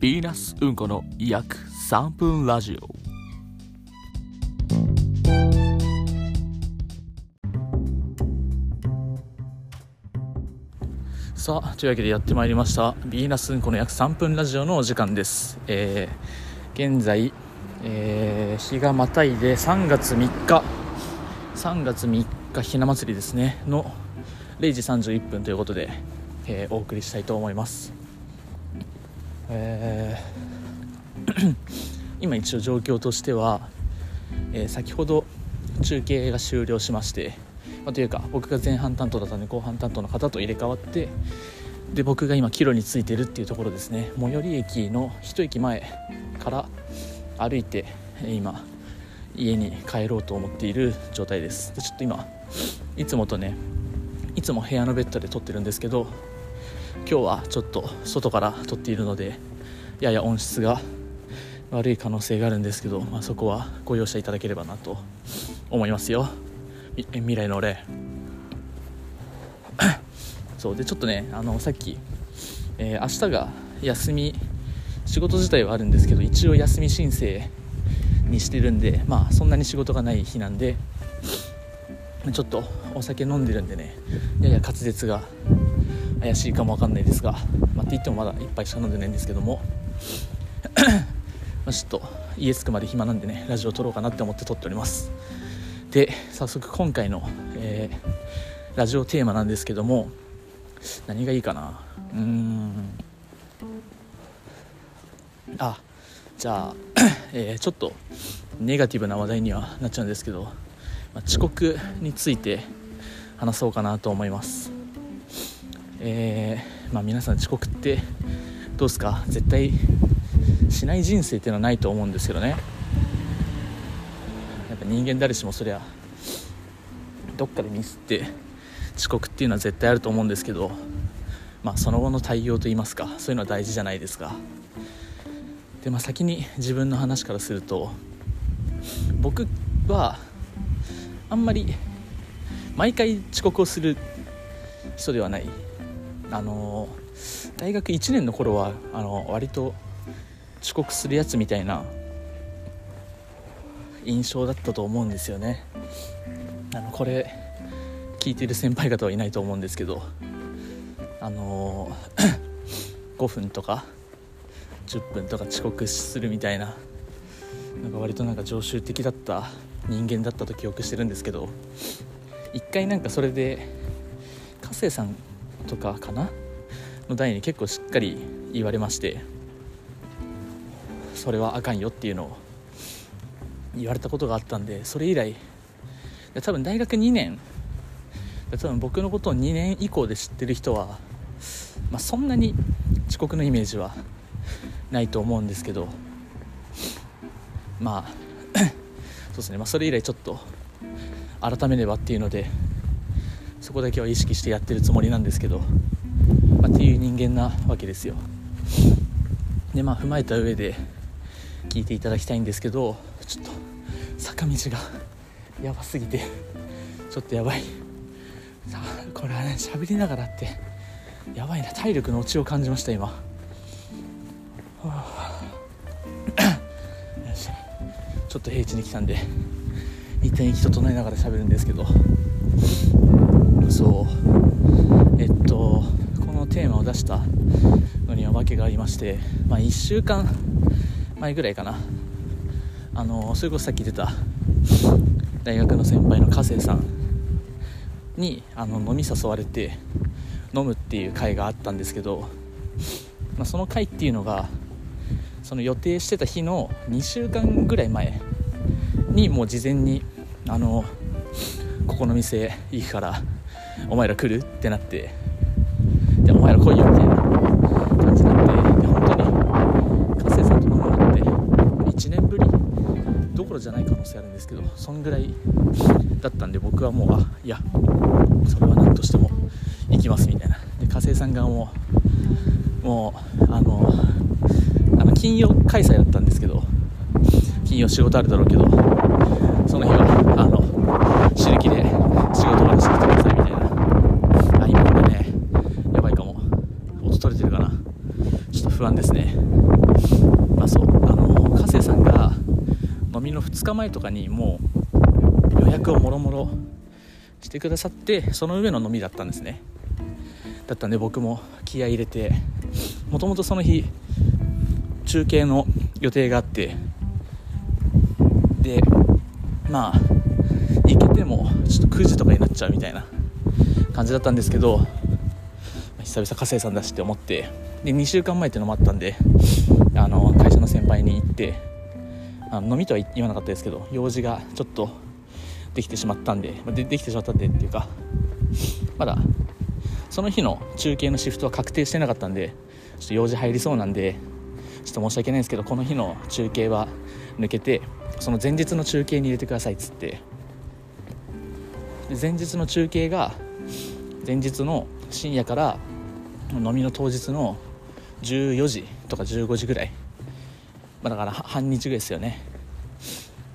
ヴィーナスうんこの約3分ラジオ。さあというわけでやってまいりました。ヴィーナスうんこの約3分ラジオのお時間です。えー、現在、えー、日がまたいで3月3日。3月3日ひな祭りですね。の0時31分ということで、えー、お送りしたいと思います。えー今一応状況としては、えー先ほど中継が終了しまして、まあというか僕が前半担当だったので後半担当の方と入れ替わってで僕が今帰路についてるっていうところですね。最寄り駅の一駅前から歩いて今家に帰ろうと思っている状態です。でちょっと今いつもとねいつも部屋のベッドで撮ってるんですけど今日はちょっと外から撮っているのでやや音質が悪い可能性があるんですけど、まあ、そこはご容赦いただければなと思いますよ。未来の俺 そうでちょっとねあのさっき、えー明日が休み仕事自体はあるんですけど一応休み申請にしてるんでまあそんなに仕事がない日なんでちょっとお酒飲んでるんでねやや滑舌が怪しいかもわかんないですが、まあ、って言ってもまだ1杯しか飲んでないんですけども まあちょっと家着くまで暇なんでねラジオ撮ろうかなって思って撮っております。で早速今回の、えーラジオテーマなんですけども何がいいかな？うーん。あじゃあ、えーちょっとネガティブな話題にはなっちゃうんですけど、まあ遅刻について話そうかなと思います。えーまあ、皆さん遅刻ってどうですか？絶対しない人生っていうのはないと思うんですけどね。やっぱ人間誰しもそりゃどっかでミスって遅刻っていうのは絶対あると思うんですけど、まあ、その後の対応といいますかそういうのは大事じゃないですか。で、まあ、先に自分の話からすると僕はあんまり毎回遅刻をする人ではない。あの大学1年の頃はあの割と遅刻するやつみたいな印象だったと思うんですよね。あのこれ聞いてる先輩方はいないと思うんですけどあの 5分とか10分とか遅刻するみたいななんか割となんか常習的だった人間だったと記憶してるんですけど一回なんかそれで加瀬さんとかかな？の代に結構しっかり言われましてそれはあかんよっていうのを言われたことがあったんでそれ以来多分大学2年多分僕のことを2年以降で知ってる人は、まあ、そんなに遅刻のイメージはないと思うんですけどまあ そうですね、まあ、それ以来ちょっと改めればっていうのでそこだけは意識してやってるつもりなんですけど、まあ、っていう人間なわけですよ。でまあ踏まえた上で聞いていただきたいんですけどちょっと坂道がやばすぎてちょっとやばい。さあこれはね喋りながらってやばいな。体力の落ちを感じました今。よしちょっと平地に来たんで一旦息整えながら喋るんですけど。そう。えっとこのテーマを出したのには訳がありましてまあ1週間前ぐらいかな。あのそれこそさっき出た大学の先輩の加瀬さんにあの飲み誘われて飲むっていう会があったんですけど、まあ、その会っていうのがその予定してた日の2週間ぐらい前にもう事前にあのここの店行くからお前ら来る？ってなって。でお前ら来いよみたいな感じになって。で本当に加瀬さんと飲むのって。1年ぶりどころじゃない可能性あるんですけどそんぐらいだったんで僕はもうあいやそれは何としても行きますみたいな。で加瀬さんがもうもうあのあの金曜開催だったんですけど金曜仕事あるだろうけどその日はあの死ぬ気で仕事終わらせてきてくださいみたいなあ今これねやばいかも音取れてるかなちょっと不安ですね2日前とかにもう予約をもろもろしてくださってその上の飲みだったんですね。だったんで僕も気合入れてもともとその日中継の予定があってでまあ行けてもちょっと9時とかになっちゃうみたいな感じだったんですけど久々加瀬さんだしって思ってで2週間前ってのもあったんであの会社の先輩に行ってあの飲みとは言わなかったですけど用事がちょっとできてしまったんででできてしまったんでっていうかまだその日の中継のシフトは確定してなかったんでちょっと用事入りそうなんでちょっと申し訳ないんですけどこの日の中継は抜けてその前日の中継に入れてくださいっつってで前日の中継が前日の深夜から飲みの当日の14時とか15時ぐらい、まあ、だから半日ぐらいですよね。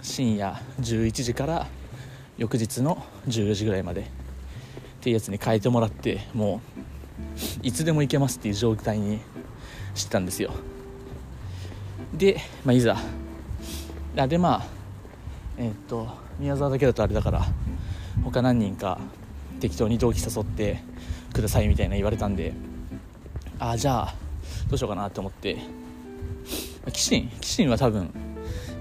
深夜11時から翌日の14時ぐらいまでっていうやつに変えてもらってもういつでも行けますっていう状態にしてたんですよ。で、まあ、いざあでまあえー、っと宮沢だけだとあれだから他何人か適当に同期誘ってくださいみたいな言われたんでああじゃあどうしようかなって思ってキシンキシンは多分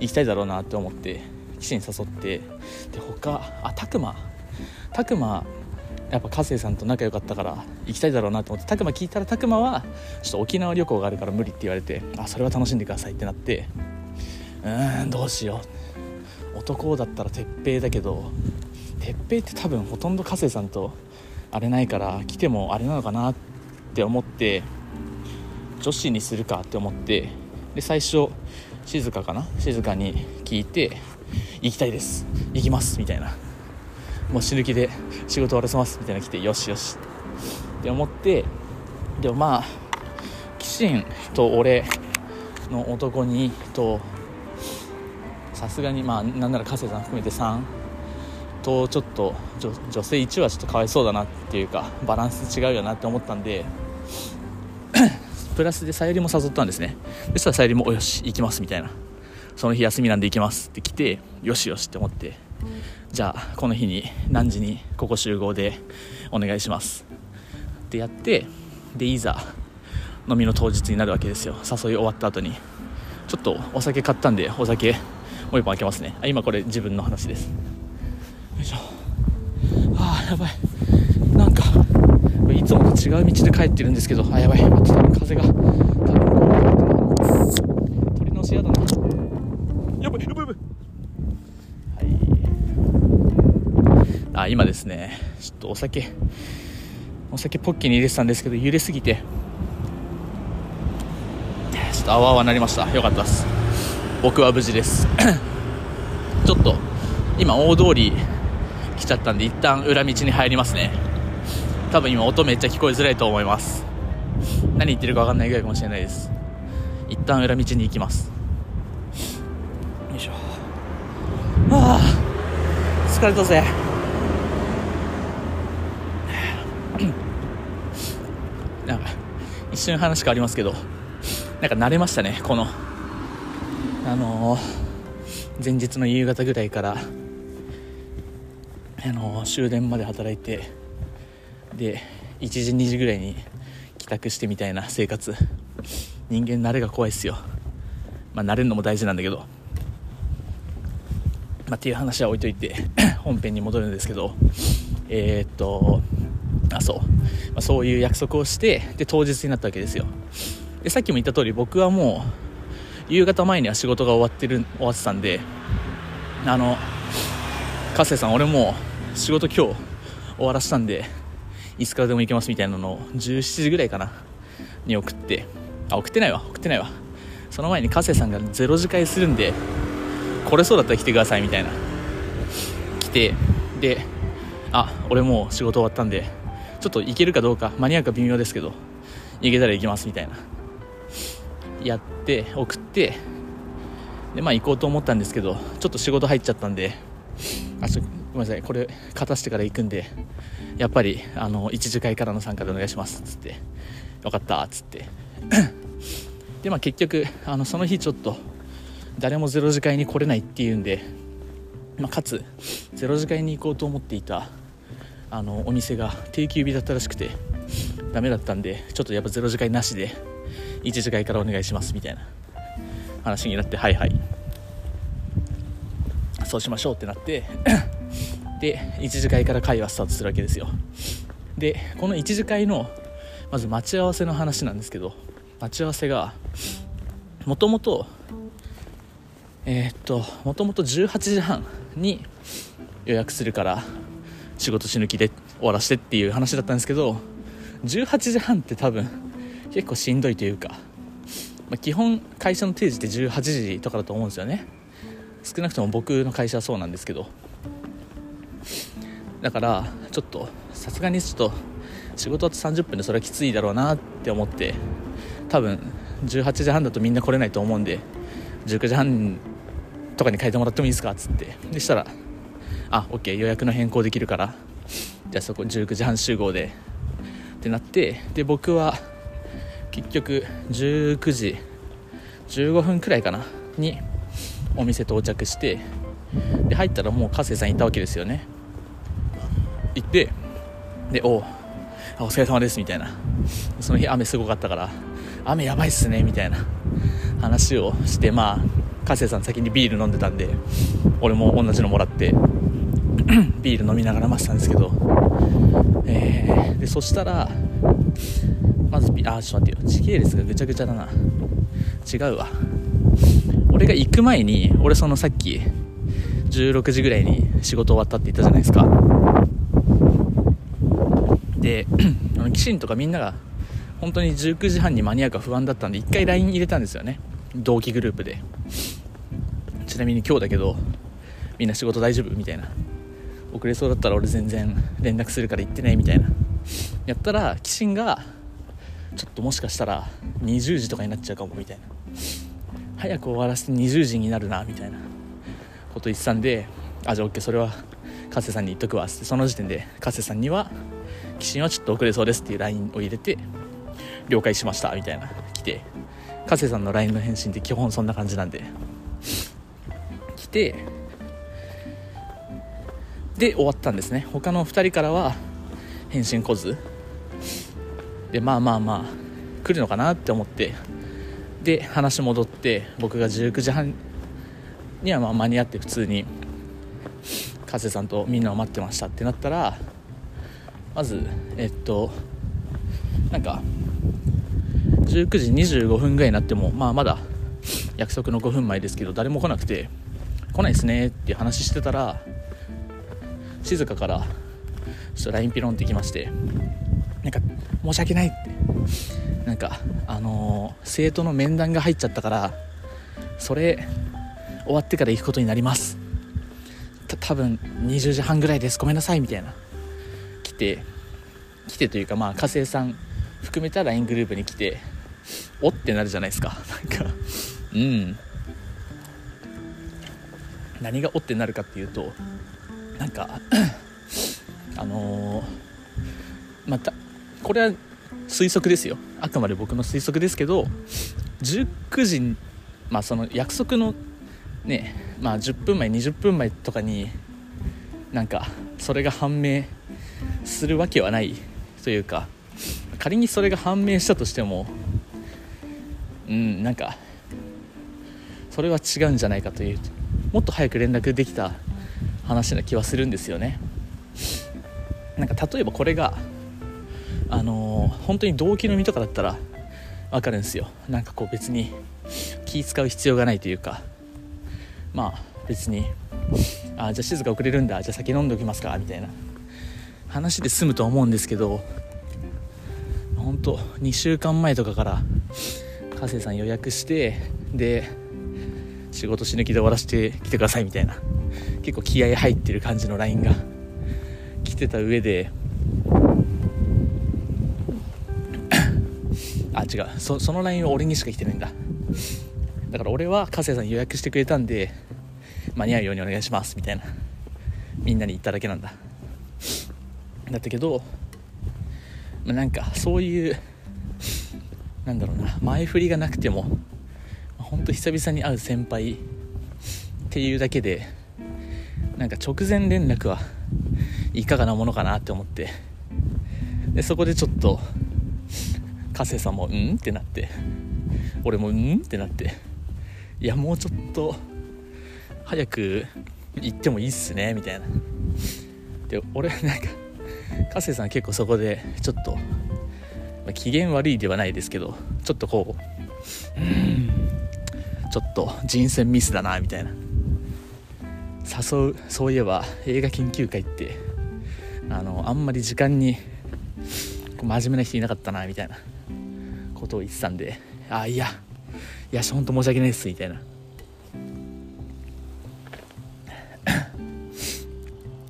行きたいだろうなって思ってキシン誘ってで他あたくまたくまやっぱ加瀬さんと仲良かったから行きたいだろうなと思ってたくま聞いたらたくまはちょっと沖縄旅行があるから無理って言われてあそれは楽しんでくださいってなってうーんどうしよう。男だったら鉄平だけど鉄平って多分ほとんど加瀬さんとあれないから来てもあれなのかなって思って女子にするかって思ってで最初静かかな？静かに聞いて行きたいです。行きますみたいな。もう死ぬ気で仕事終わらせますみたいな来てよしよし。って思ってでもまあキシンと俺の男にとさすがにまあなんなら加瀬さん含めて3とちょっと女性1はちょっとかわいそうだなっていうかバランス違うよなって思ったんでプラスでさゆりも誘ったんですね。そしたらさゆりも「よし行きます」みたいな。その日休みなんで行きますって来てよしよしって思ってじゃあこの日に何時にここ集合でお願いします。ってやってでいざ飲みの当日になるわけですよ。誘い終わった後に。ちょっとお酒買ったんでお酒もう一本開けますね。あ今これ自分の話です。よいしょ。ああやばい。いつもと違う道で帰ってるんですけどあやばいちょっと風が多分取り直し嫌だな。やばいやばいやばい。はい。あ今ですねちょっとお酒お酒ポッキーに入れてたんですけど揺れすぎてちょっとあわあわなりました。よかったです。僕は無事です。ちょっと今大通り来ちゃったんで一旦裏道に入りますね多分今音めっちゃ聞こえづらいと思います。何言ってるか分かんないぐらいかもしれないです。一旦裏道に行きます。よいしょ。ああ疲れたぜ。なんか一瞬話変わりますけどなんか慣れましたねこの。あのー、前日の夕方ぐらいからあのー、終電まで働いてで1時2時ぐらいに帰宅してみたいな生活。人間慣れが怖いっすよ。まあ慣れるのも大事なんだけど。まあっていう話は置いといて 本編に戻るんですけど。えー、っとあそう、まあ、そういう約束をしてで当日になったわけですよ。でさっきも言った通り僕はもう夕方前には仕事が終わってる終わってたんであの加瀬さん俺も仕事今日終わらせたんでいつからでも行けますみたいなのを17時ぐらいかなに送って。あ送ってないわ送ってないわ。その前に加瀬さんが0時会するんで来れそうだったら来てくださいみたいな。来てであ俺もう仕事終わったんでちょっと行けるかどうか間に合うか微妙ですけど行けたら行きますみたいな。やって送ってでまあ行こうと思ったんですけどちょっと仕事入っちゃったんであちょごめんなさいこれ勝たしてから行くんでやっぱりあの1次会からの参加でお願いしますっつって分かったっつって。でまあ結局あのその日ちょっと誰もゼロ次会に来れないっていうんで、まあ、かつゼロ次会に行こうと思っていたあのお店が定休日だったらしくてダメだったんでちょっとやっぱゼロ次会なしで1次会からお願いしますみたいな話になってはいはい。そうしましょうってなってで1次会から会話スタートするわけですよ。でこの1次会のまず待ち合わせの話なんですけど待ち合わせがもともとえー、っともともと18時半に予約するから仕事死ぬ気で終わらしてっていう話だったんですけど18時半って多分結構しんどいというか、まあ、基本会社の定時って18時とかだと思うんですよね。少なくとも僕の会社はそうなんですけどだからちょっとさすがにちょっと仕事あと30分でそれはきついだろうなって思って多分18時半だとみんな来れないと思うんで19時半とかに変えてもらってもいいですか？っつって。でしたら「あオッケー予約の変更できるから。じゃあそこ19時半集合で」ってなってで僕は結局19時15分くらいかなにお店到着してで入ったらもう加瀬さんいたわけですよね。行ってでおお疲れ様ですみたいな。その日雨すごかったから雨やばいっすねみたいな話をしてまあ加瀬さん先にビール飲んでたんで俺も同じのもらって ビール飲みながら待ってたんですけど、えー、でそしたらまずあちょっと待ってよ。時系列がぐちゃぐちゃだな。違うわ。俺が行く前に俺そのさっき16時ぐらいに仕事終わったって言ったじゃないですか。で あのキシンとかみんなが本当に19時半に間に合うか不安だったんで1回 LINE 入れたんですよね。同期グループで。ちなみに今日だけどみんな仕事大丈夫みたいな。遅れそうだったら俺全然連絡するから行ってねみたいな。やったらキシンがちょっともしかしたら20時とかになっちゃうかもみたいな。早く終わらせて20時になるなみたいな。こと言ってたんであじゃあ OK それは加瀬さんに言っとくわってその時点で加瀬さんには「寄進はちょっと遅れそうです」っていう LINE を入れて「了解しました」みたいな。来て加瀬さんの LINE の返信って基本そんな感じなんで。来てで終わったんですね。他の2人からは返信来ず。でまあまあまあ来るのかなって思って。で話戻って僕が19時半にはま間に合って普通に加瀬さんとみんなを待ってましたってなったらまずえっとなんか19時25分ぐらいになってもまあまだ約束の5分前ですけど誰も来なくて来ないですねっていう話してたら静香からちょっと LINE ピロンってきましてなんか申し訳ないって。なんかあのー、生徒の面談が入っちゃったからそれ終わってから行くことになります。た多分20時半ぐらいです。ごめんなさいみたいな。来て来てというかまあ加瀬さん含めた LINE グループに来ておってなるじゃないですか。なんかうん。何がおってなるかっていうとなんかあのー、またこれは推測ですよ。あくまで僕の推測ですけど19時まあその約束のねまあ10分前20分前とかになんかそれが判明するわけはないというか仮にそれが判明したとしてもうんなんかそれは違うんじゃないかというもっと早く連絡できた話な気はするんですよね。なんか例えばこれがあのー、本当に動機の身とかだったら分かるんですよ。なんかこう別に気使う必要がないというかまあ別にあじゃあ静か遅れるんだ。じゃあ酒飲んでおきますか。みたいな。話で済むと思うんですけど本当2週間前とかから加瀬さん予約してで仕事死ぬ気で終わらせてきてくださいみたいな結構気合入ってる感じの LINE が来てた上であ違うそその LINE は俺にしか来てないんだ。だから俺は加瀬さん予約してくれたんで間に合うようにお願いしますみたいなみんなに言っただけなんだ。だったけど、まあ、なんかそういうなんだろうな前振りがなくても本当久々に会う先輩っていうだけでなんか直前連絡はいかがなものかなって思ってでそこでちょっと加瀬さんも「うん?」ってなって俺も「うん?」ってなっていやもうちょっと早く行ってもいいっすねみたいなで俺なんか加瀬さん結構そこでちょっと、まあ、機嫌悪いではないですけどちょっとこううんちょっと人選ミスだなみたいな。誘うそういえば映画研究会ってあのあんまり時間に真面目な人いなかったなみたいなことを言ってたんであいやいや本当申し訳ないですみたいな。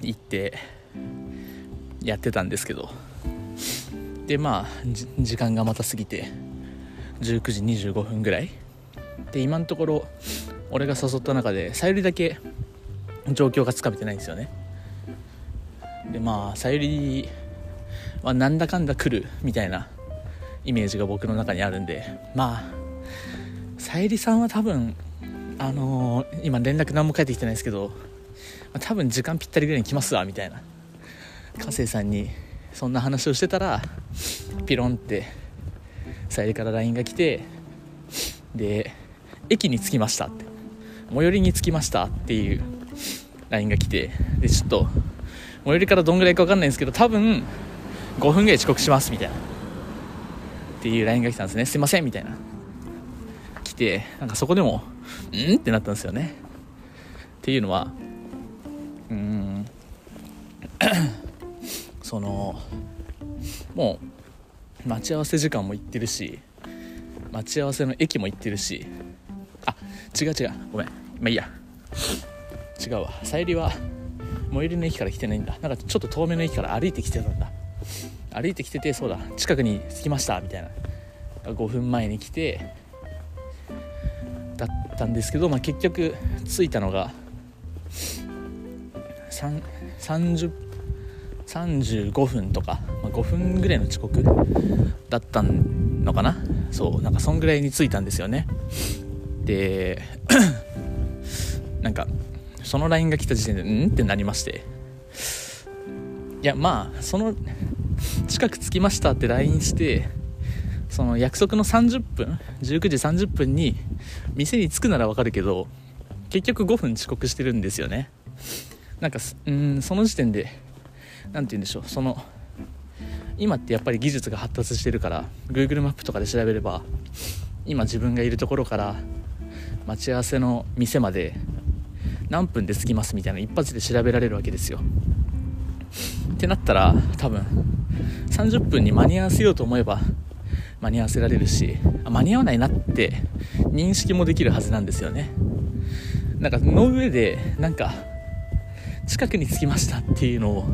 言ってやってたんですけど。でまあ時間がまた過ぎて19時25分ぐらい。で今のところ俺が誘った中でさゆりだけ状況がつかめてないんですよね。でまあさゆりはなんだかんだ来るみたいなイメージが僕の中にあるんで。まあさゆりさんは多分あのー、今連絡何も返ってきてないですけど、多分時間ぴったりぐらいに来ますわみたいな。加瀬さんにそんな話をしてたらピロンってさゆりから LINE が来てで駅に着きましたって。最寄りに着きましたっていう LINE が来てでちょっと最寄りからどんぐらいか分かんないんですけど多分5分ぐらい遅刻しますみたいな。っていう LINE が来たんですね。すいませんみたいな。来てなんかそこでもん？ってなったんですよね。っていうのはそのもう待ち合わせ時間も行ってるし待ち合わせの駅も行ってるしあ違う違うごめんまあいいや。違うわ。さゆりは最寄りの駅から来てないんだ。なんかちょっと遠めの駅から歩いてきてたんだ。歩いてきててそうだ近くに着きましたみたいな。5分前に来てだったんですけど、まあ、結局着いたのが30 35分とか、まあ、5分ぐらいの遅刻だったのかな？そうなんかそんぐらいに着いたんですよね。で なんかその LINE が来た時点でうん？ってなりまして。いやまあその近く着きましたって LINE してその約束の30分19時30分に店に着くならわかるけど結局5分遅刻してるんですよね。なんかうんその時点で何て言うんでしょう。その今ってやっぱり技術が発達してるから Google マップとかで調べれば今自分がいるところから待ち合わせの店まで何分で着きますみたいな一発で調べられるわけですよ。ってなったら多分30分に間に合わせようと思えば間に合わせられるし間に合わないなって認識もできるはずなんですよね。なんかの上でなんか近くに着きましたっていうのを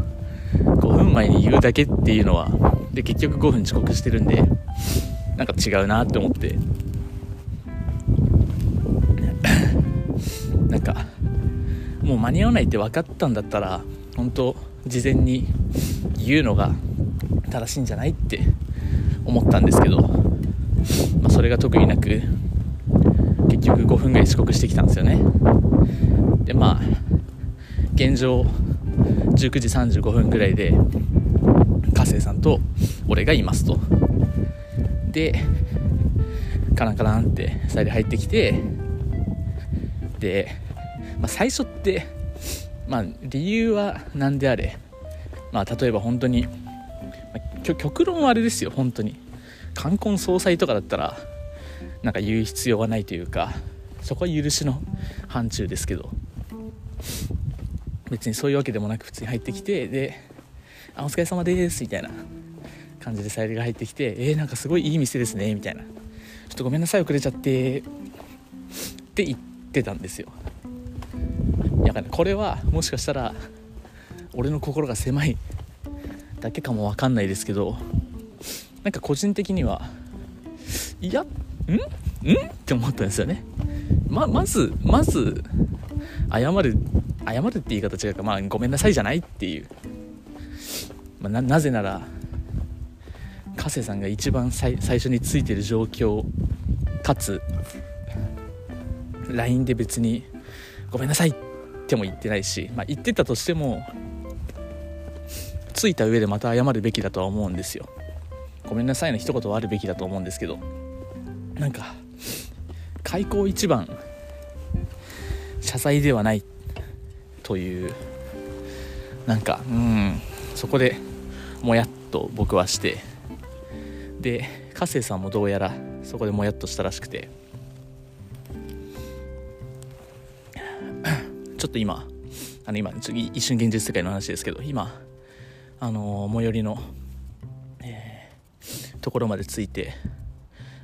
5分前に言うだけっていうのはで結局5分遅刻してるんでなんか違うなって思って。なんかもう間に合わないって分かったんだったら本当事前に言うのが正しいんじゃないって思ったんですけど、まあ、それが得意なく結局5分ぐらい遅刻してきたんですよね。でまあ現状19時35分ぐらいで加瀬さんと俺がいますと。でカランカランってサイで入ってきてで、まあ、最初ってまあ理由は何であれまあ例えば本当に、まあ、極論はあれですよ本当に。冠婚葬祭とかだったらなんか言う必要はないというかそこは許しの範疇ですけど。別にそういうわけでもなく普通に入ってきてで「あお疲れ様です」みたいな感じでさゆりが入ってきて「えー、なんかすごいいい店ですね」みたいな「ちょっとごめんなさい遅れちゃって」って言ってたんですよ。いやこれはもしかしたら俺の心が狭いだけかも分かんないですけどなんか個人的にはいやん？ん？って思ったんですよね。ままずまず謝る謝るって言い方違うかまあごめんなさいじゃないっていう、まあ、なぜなら加瀬さんが一番最初についてる状況かつ LINE で別に「ごめんなさい」っても言ってないし、まあ、言ってたとしてもついた上でまた謝るべきだとは思うんですよ。ごめんなさいの一言はあるべきだと思うんですけど。なんか開口一番謝罪ではないというなんかうんそこでもやっと僕はしてで加瀬さんもどうやらそこでもやっとしたらしくてちょっと今あの今ちょ一瞬現実世界の話ですけど今あの最寄りの、えー、ところまで着いて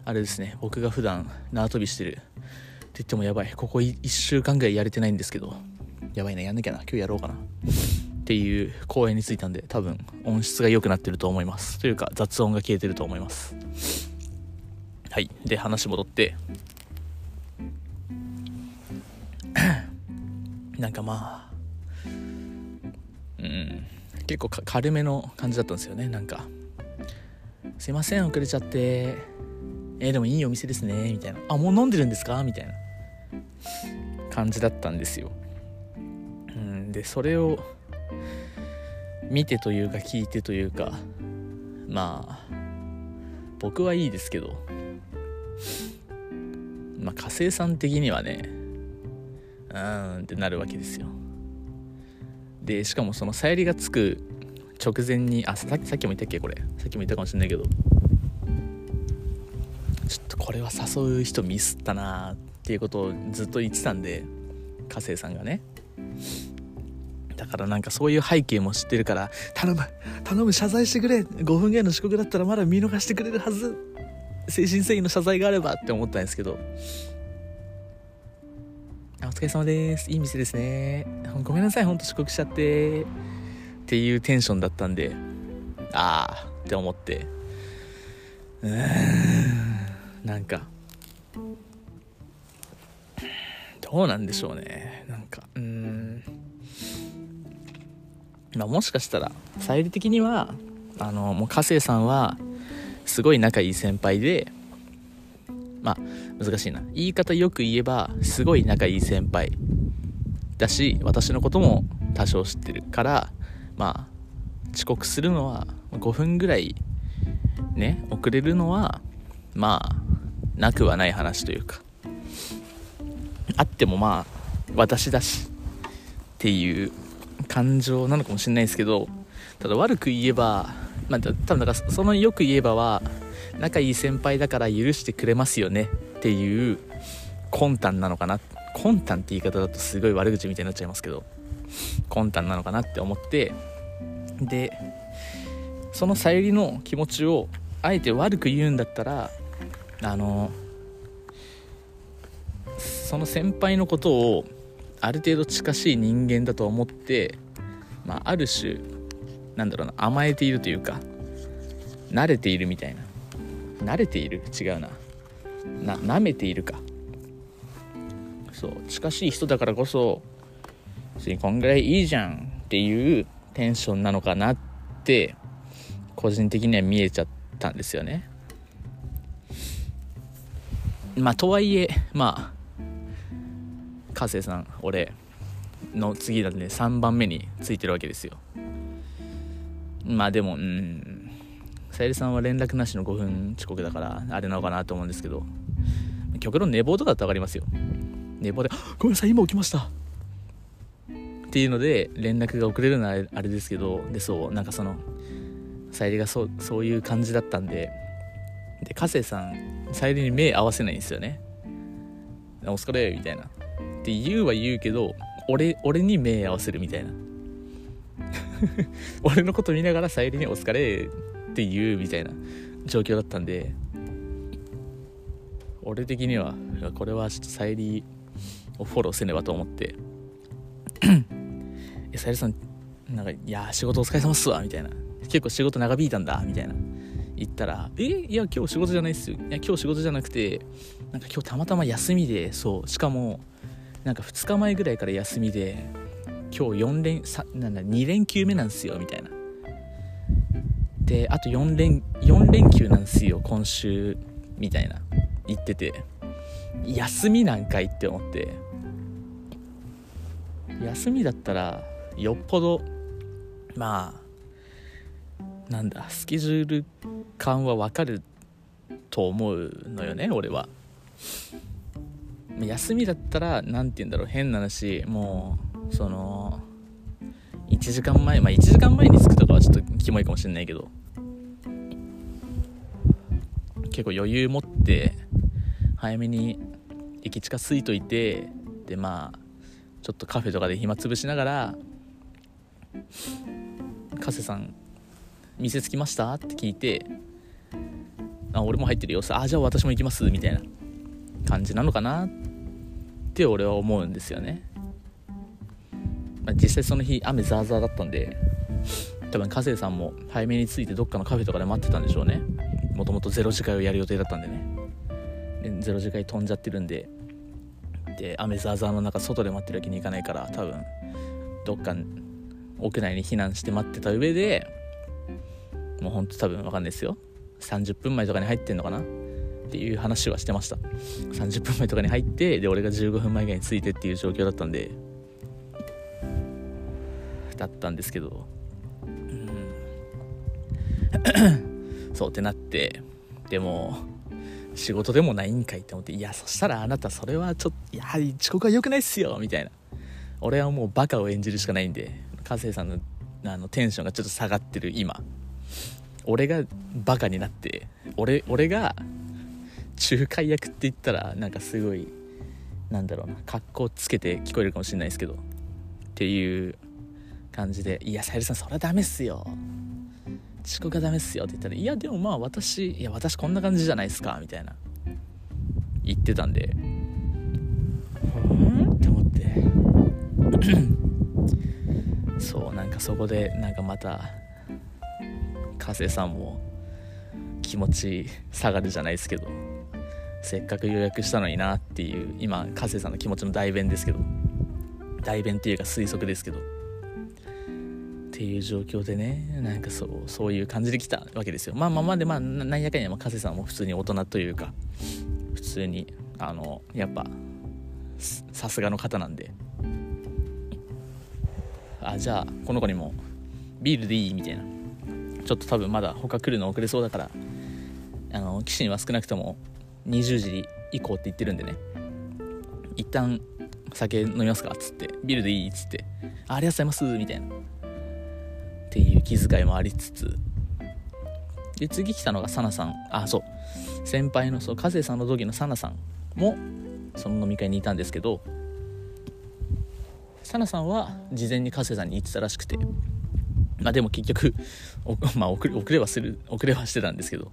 あれですね僕が普段縄跳びしてるって言ってもやばい。ここ1週間ぐらいやれてないんですけど。やばいなやんなきゃな。今日やろうかな。っていう公園に着いたんで多分音質が良くなってると思います。というか雑音が消えてると思います。はい。で話戻って。なんかまあうん。結構軽めの感じだったんですよね。なんか「すいません遅れちゃって。えー、でもいいお店ですね」みたいな「あもう飲んでるんですか?」みたいな。感じだったんですよ。うんでそれを見てというか聞いてというかまあ僕はいいですけどまあ火星さん的にはねうーんってなるわけですよ。でしかもそのさゆりがつく直前にあささっきも言ったっけこれ。さっきも言ったかもしれないけどちょっとこれは誘う人ミスったなっていうことをずっと言ってたんで火星さんがね。だからなんかそういう背景も知ってるから頼む頼む謝罪してくれ。5分ぐらいの遅刻だったらまだ見逃してくれるはず。精神誠意の謝罪があればって思ったんですけど。お疲れ様です。いい店ですね。ごめんなさい。ほんと遅刻しちゃって。っていうテンションだったんでああって思って。うーん。なんかどうなんでしょうね。なんかうん。まあもしかしたらさゆり的にはあのもう加瀬さんはすごい仲いい先輩でまあ難しいな。言い方よく言えばすごい仲いい先輩だし私のことも多少知ってるからまあ遅刻するのは5分ぐらいね遅れるのはまあなくはない話というかあってもまあ私だしっていう感情なのかもしれないですけどただ悪く言えばまあ多分だからそのよく言えばは仲いい先輩だから許してくれますよねっていう魂胆なのかな。魂胆って言い方だとすごい悪口みたいになっちゃいますけど魂胆なのかなって思ってでそのさゆりの気持ちをあえて悪く言うんだったらあのその先輩のことをある程度近しい人間だと思って、まあ、ある種なんだろうな甘えているというか慣れているみたいな。慣れている？違うな。な舐めているか。そう。近しい人だからこそ別にこんぐらいいいじゃんっていうテンションなのかなって個人的には見えちゃったんですよね。まあとはいえまあ加瀬さん俺の次なんで3番目についてるわけですよ。まあでもうんさゆりさんは連絡なしの5分遅刻だからあれなのかなと思うんですけど極論寝坊とかだと分かりますよ。寝坊で「ごめんなさい今起きました」っていうので連絡が遅れるのはあれですけどでそうなんかそのさゆりがそうそういう感じだったんでで加瀬さんさゆりに目合わせないんですよね「お疲れ」みたいな。って言うは言うけど俺俺に目合わせるみたいな。俺のこと見ながらさゆりに「お疲れ」って言うみたいな状況だったんで俺的にはこれはちょっとさゆりをフォローせねばと思って「さゆりさんなんかいや仕事お疲れ様っすわ」みたいな。結構仕事長引いたんだみたいな。言ったら「えいや今日仕事じゃないっすよ。いや今日仕事じゃなくてなんか今日たまたま休みでそうしかもなんか2日前ぐらいから休みで今日4連なんだ2連休目なんですよみたいな。であと4連4連休なんですよ今週みたいな言ってて。休みなんかいって思って。休みだったらよっぽどまあなんだスケジュール感は分かると思うのよね俺は。休みだったら何て言うんだろう変な話もうその1時間前まあ1時間前に着くとかはちょっとキモいかもしれないけど結構余裕持って早めに駅近すいといてでまあちょっとカフェとかで暇つぶしながら「加瀬さん店着きました?」って聞いて「あ俺も入ってるよあじゃあ私も行きます」みたいな感じなのかなっって俺は思うんですよね、まあ、実際その日雨ザーザーだったんで多分加瀬さんも早めに着いてどっかのカフェとかで待ってたんでしょうね。もともとゼロ次会をやる予定だったんでね。でゼロ次会飛んじゃってるんで。で雨ザーザーの中外で待ってるわけにいかないから多分どっか屋内に避難して待ってた上でもうほんと多分分かんないですよ。30分前とかに入ってんのかな。っていう話はしてました。30分前とかに入ってで俺が15分前ぐらいに着いてっていう状況だったんで。だったんですけど。うん。そうってなって。でも仕事でもないんかいって思っていやそしたらあなたそれはちょっとやはり遅刻は良くないっすよみたいな。俺はもうバカを演じるしかないんで加瀬さんのあのテンションがちょっと下がってる今。俺がバカになって俺俺が仲介役って言ったらなんかすごいなんだろうな格好つけて聞こえるかもしれないですけどっていう感じで「いやさゆりさんそれはダメっすよ。遅刻がダメっすよ」って言ったら「いやでもまあ私いや私こんな感じじゃないですか」みたいな言ってたんで。うん？って思って。そうなんかそこでなんかまた加瀬さんも気持ち下がるじゃないですけど。せっかく予約したのになっていう今加瀬さんの気持ちの代弁ですけど代弁っていうか推測ですけどっていう状況でねなんかそうそういう感じで来たわけですよ。まあまあまあでまあなんやかんや加瀬さんも普通に大人というか普通にあのやっぱさすがの方なんで。あじゃあこの子にもビールでいいみたいな。ちょっと多分まだ他来るの遅れそうだからあの岸には少なくとも20時以降って言ってるんでね。一旦酒飲みますかっつって。ビールでいいっつって。ありがとうございますみたいな。っていう気遣いもありつつ。で次来たのがサナさん。あそう。先輩のそう加瀬さんの時のサナさんもその飲み会にいたんですけどサナさんは事前に加瀬さんに言ってたらしくて。まあでも結局 まあ遅れ遅れはする遅れはしてたんですけど。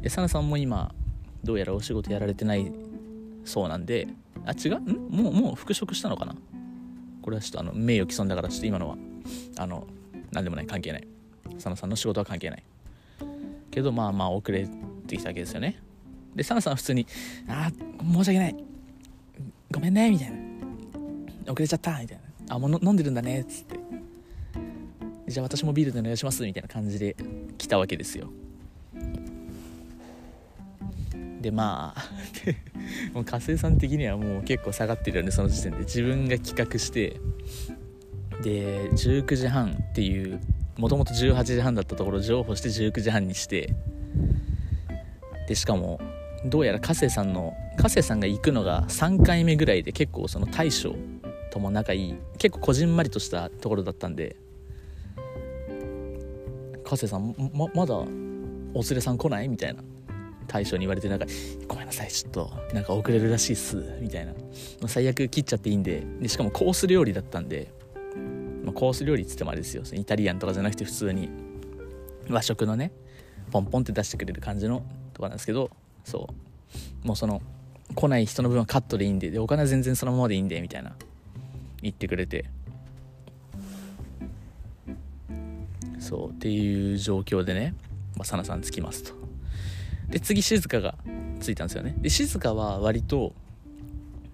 でサナさんも今どうやらお仕事やられてないそうなんで。あ違う？ん？もうもう復職したのかな？これはちょっとあの名誉毀損だからちょっと今のは。あの何でもない関係ない。佐野さんの仕事は関係ない。けどまあまあ遅れてきたわけですよね。で佐野さんは普通に「あ申し訳ない。ごめんね」みたいな「遅れちゃった」みたいな「あもう飲んでるんだね」っつって「じゃあ私もビールでお願いします」みたいな感じで来たわけですよ。でまあもう加瀬さん的にはもう結構下がってるよねその時点で。自分が企画してで19時半っていうもともと18時半だったところ譲歩して19時半にしてでしかもどうやら加瀬さんの加瀬さんが行くのが3回目ぐらいで結構その大将とも仲いい結構こじんまりとしたところだったんで加瀬さんままだお連れさん来ない？みたいな。大将に言われてなんか「ごめんなさいちょっとなんか遅れるらしいっす」みたいな。最悪切っちゃっていいんで。でしかもコース料理だったんで、まあ、コース料理っつってもあれですよ。イタリアンとかじゃなくて普通に。和食のねポンポンって出してくれる感じのとかなんですけど。そう。もうその来ない人の分はカットでいいんで。でお金は全然そのままでいいんでみたいな。言ってくれて。そう。っていう状況でね、まあ、サナさん着きますと。で次静香がついたんですよね。で静香は割と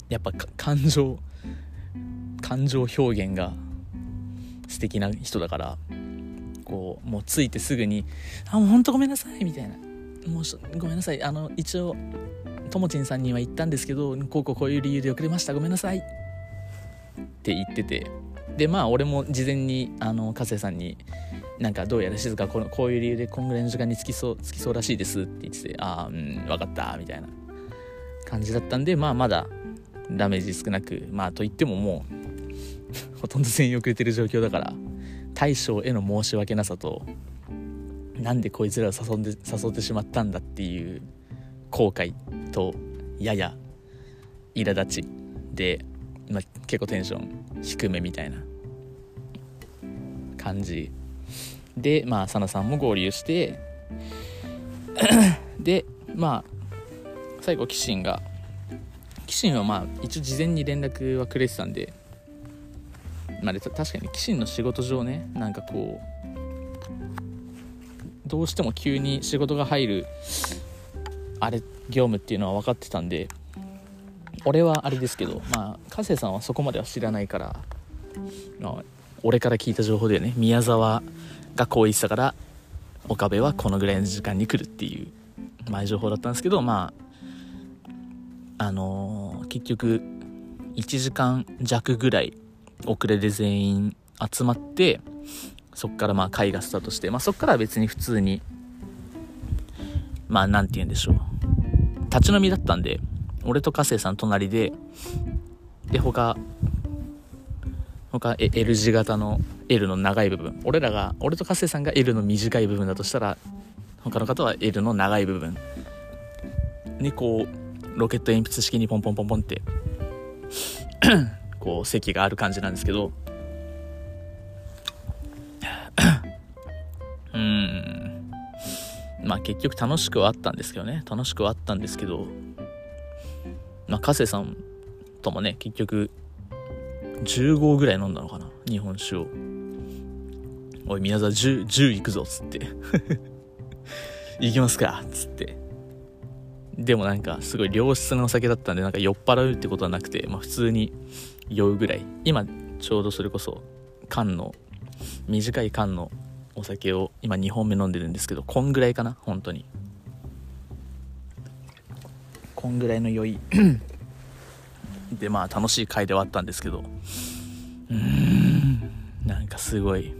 やっぱ感情感情表現が素敵な人だからこうもうついてすぐに「あもうほんとごめんなさい」みたいな「もうごめんなさいあの一応ともちんさんには言ったんですけどこうこうこういう理由で遅れました。ごめんなさい。って言ってて。でまあ俺も事前にあの加瀬さんになんかどうやら静かこのこういう理由でこんぐらいの時間に着きそう着きそうらしいですって言っててああうん分かったみたいな感じだったんでまあまだダメージ少なくまあと言ってももう ほとんど全員遅れてる状況だから大将への申し訳なさとなんでこいつらを誘んで誘ってしまったんだっていう後悔とやや苛立ちで、まあ、結構テンション低めみたいな感じでまあ佐野さんも合流して でまあ最後紀信が紀信はまあ一応事前に連絡はくれてたんでまあ、確かに紀信の仕事上ねなんかこうどうしても急に仕事が入るあれ業務っていうのは分かってたんで俺はあれですけどまあ加瀬さんはそこまでは知らないから、まあ、俺から聞いた情報でね宮沢がこう言ってたから岡部はこのぐらいの時間に来るっていう前情報だったんですけどまああのー、結局1時間弱ぐらい遅れで全員集まってそっからまあ会がスタートして、まあ、そっから別に普通にまあ何て言うんでしょう。立ち飲みだったんで俺と加瀬さん隣でで他他 L 字型の L の長い部分。俺らが俺と加瀬さんが L の短い部分だとしたら他の方は L の長い部分にこうロケット鉛筆式にポンポンポンポンってこう席がある感じなんですけど。うん。まあ結局楽しくはあったんですけどね。楽しくはあったんですけど。まあ加瀬さんともね結局10合ぐらい飲んだのかな？日本酒を。おい宮沢 10, 10行くぞっつって。行きますかっつって。でもなんかすごい良質なお酒だったんでなんか酔っ払うってことはなくて、まあ、普通に酔うぐらい。今ちょうどそれこそ缶の短い缶のお酒を今2本目飲んでるんですけどこんぐらいかな？本当に。こんぐらいの酔い。でまあ楽しい回ではあったんですけど。うーん。なんかすごい。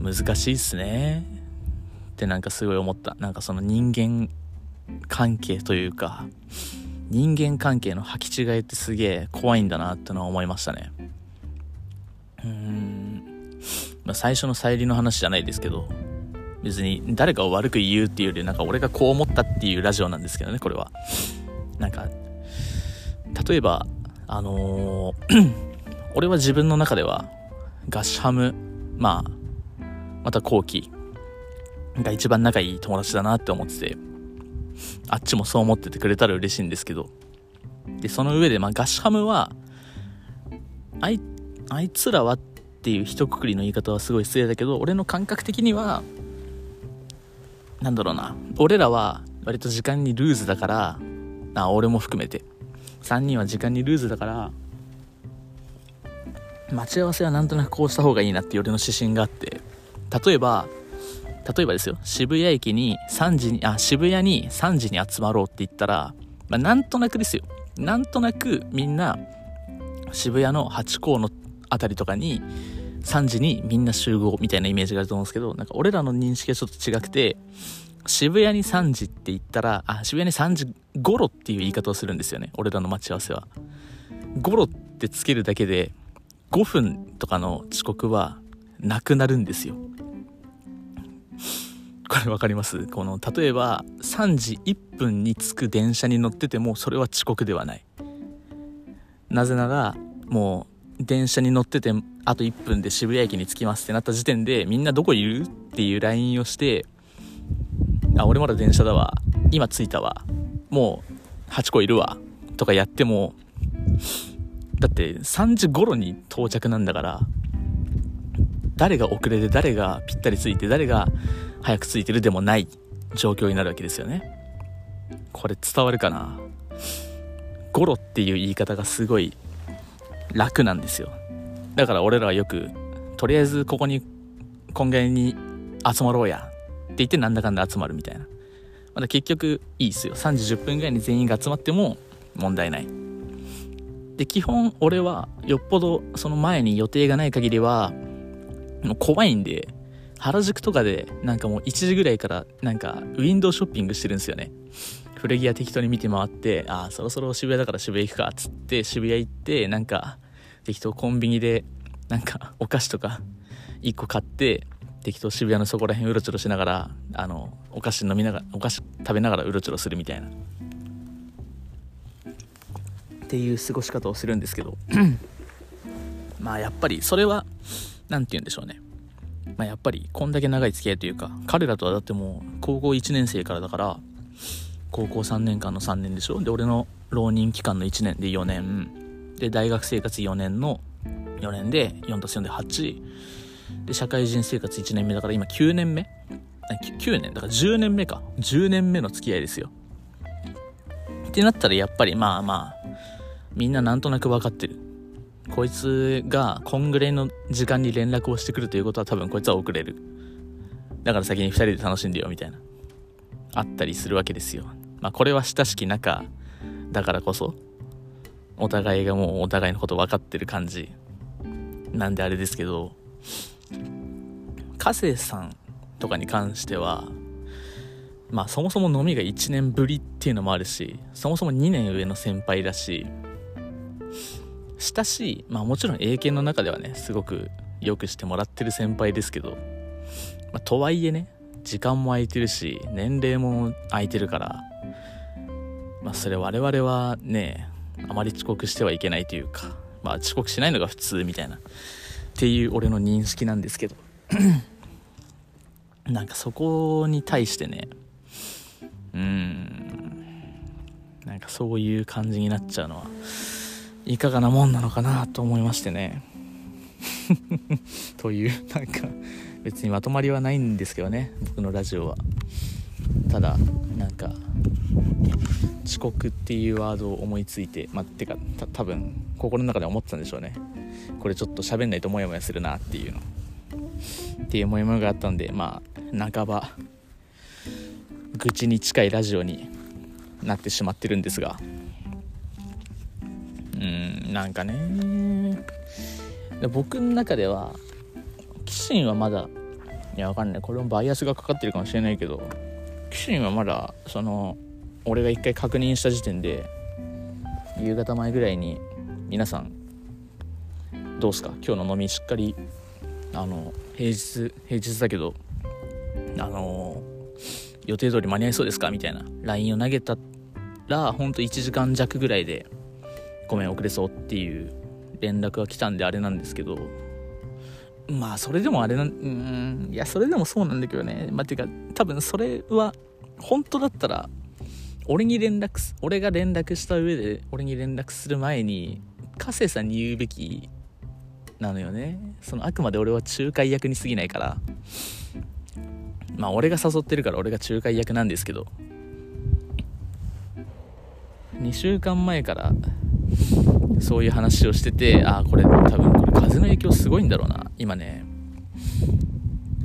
難しいっすね。ってなんかすごい思った。なんかその人間関係というか人間関係の履き違いってすげえ怖いんだなってのは思いましたね。うーん、まあ、最初のさゆりの話じゃないですけど別に誰かを悪く言うっていうよりなんか俺がこう思ったっていうラジオなんですけどねこれは。なんか例えばあのー 俺は自分の中ではガシハムまあまた後期が一番仲いい友達だなって思っててあっちもそう思っててくれたら嬉しいんですけどでその上で、まあ、ガシハムはあいあいつらはっていう一括りの言い方はすごい失礼だけど俺の感覚的にはなんだろうな俺らは割と時間にルーズだからあ俺も含めて。3人は時間にルーズだから待ち合わせはなんとなくこうした方がいいなっていう俺の指針があって例えば例えばですよ渋谷駅に3時にあ渋谷に3時に集まろうって言ったら、まあ、なんとなくですよ。なんとなくみんな渋谷のハチ公の辺りとかに3時にみんな集合みたいなイメージがあると思うんですけどなんか俺らの認識はちょっと違くて渋谷に3時って言ったらあ渋谷に3時頃っていう言い方をするんですよね。俺らの待ち合わせは。頃ってつけるだけで5分とかの遅刻はなくなるんですよ。これ分かります？この例えば3時1分に着く電車に乗っててもそれは遅刻ではない。なぜならもう電車に乗っててあと1分で渋谷駅に着きますってなった時点でみんなどこいる？っていう LINE をしてあ俺まだ電車だわ。今着いたわ。もう8個いるわ。とかやってもだって3時頃に到着なんだから誰が遅れて誰がぴったりついて誰が早くついてるでもない状況になるわけですよね。これ伝わるかな？ゴロっていう言い方がすごい楽なんですよ。だから俺らはよくとりあえずここにこんぐらいに集まろうや。言ってなんだかんだ集まるみたいな。まだ結局いいっすよ。3時10分ぐらいに全員が集まっても問題ない。で基本俺はよっぽどその前に予定がない限りはもう怖いんで原宿とかでなんかもう1時ぐらいからなんかウィンドウショッピングしてるんですよね。古着屋適当に見て回ってああそろそろ渋谷だから渋谷行くかっつって渋谷行ってなんか適当コンビニでなんかお菓子とか1個買って適当渋谷のそこら辺うろちょろしながらあのお菓子飲みながらお菓子食べながらうろちょろするみたいな。っていう過ごし方をするんですけど。まあやっぱりそれは何て言うんでしょうね。まあやっぱりこんだけ長い付き合いというか彼らとはだってもう高校1年生からだから高校3年間の3年でしょ。で俺の浪人期間の1年で4年。で大学生活4年の4年で 4+4 で8で社会人生活1年目だから今9年目？9年？だから10年目か。10年目の付き合いですよ。ってなったらやっぱりまあまあみんななんとなく分かってる。こいつがこんぐらいの時間に連絡をしてくるということは多分こいつは遅れる。だから先に2人で楽しんでよみたいな。あったりするわけですよ。まあこれは親しき仲だからこそお互いがもうお互いのこと分かってる感じ。なんであれですけど。加瀬さんとかに関してはまあそもそも飲みが1年ぶりっていうのもあるしそもそも2年上の先輩だし親しいまあもちろん英検の中ではねすごくよくしてもらってる先輩ですけど、まあ、とはいえね時間も空いてるし年齢も空いてるからまあそれ我々はねあまり遅刻してはいけないというかまあ遅刻しないのが普通みたいなっていう俺の認識なんですけど。なんかそこに対してね。うん。なんかそういう感じになっちゃうのはいかがなもんなのかなと思いましてね。というなんか別にまとまりはないんですけどね僕のラジオは。ただなんか遅刻っていうワードを思いついてまあてか多分心の中で思ってたんでしょうね。これちょっと喋んないとモヤモヤするなっていうの。っていうモヤモヤがあったんでまあ半ば愚痴に近いラジオになってしまってるんですが。うんなんかね。僕の中ではキシンはまだいやわかんない。これもバイアスがかかってるかもしれないけどキシンはまだその俺が一回確認した時点で夕方前ぐらいに皆さんどうすか？今日の飲みしっかりあの平日平日だけどあの予定通り間に合いそうですか？みたいな LINE を投げたらほんと1時間弱ぐらいでごめん遅れそうっていう連絡が来たんであれなんですけどまあそれでもあれなんうんいやそれでもそうなんだけどね。まあていうか多分それは本当だったら俺に連絡す俺が連絡した上で俺に連絡する前に加瀬さんに言うべきなのよね。そのあくまで俺は仲介役に過ぎないから。まあ俺が誘ってるから俺が仲介役なんですけど。2週間前からそういう話をしててああこれ多分これ風の影響すごいんだろうな。今ね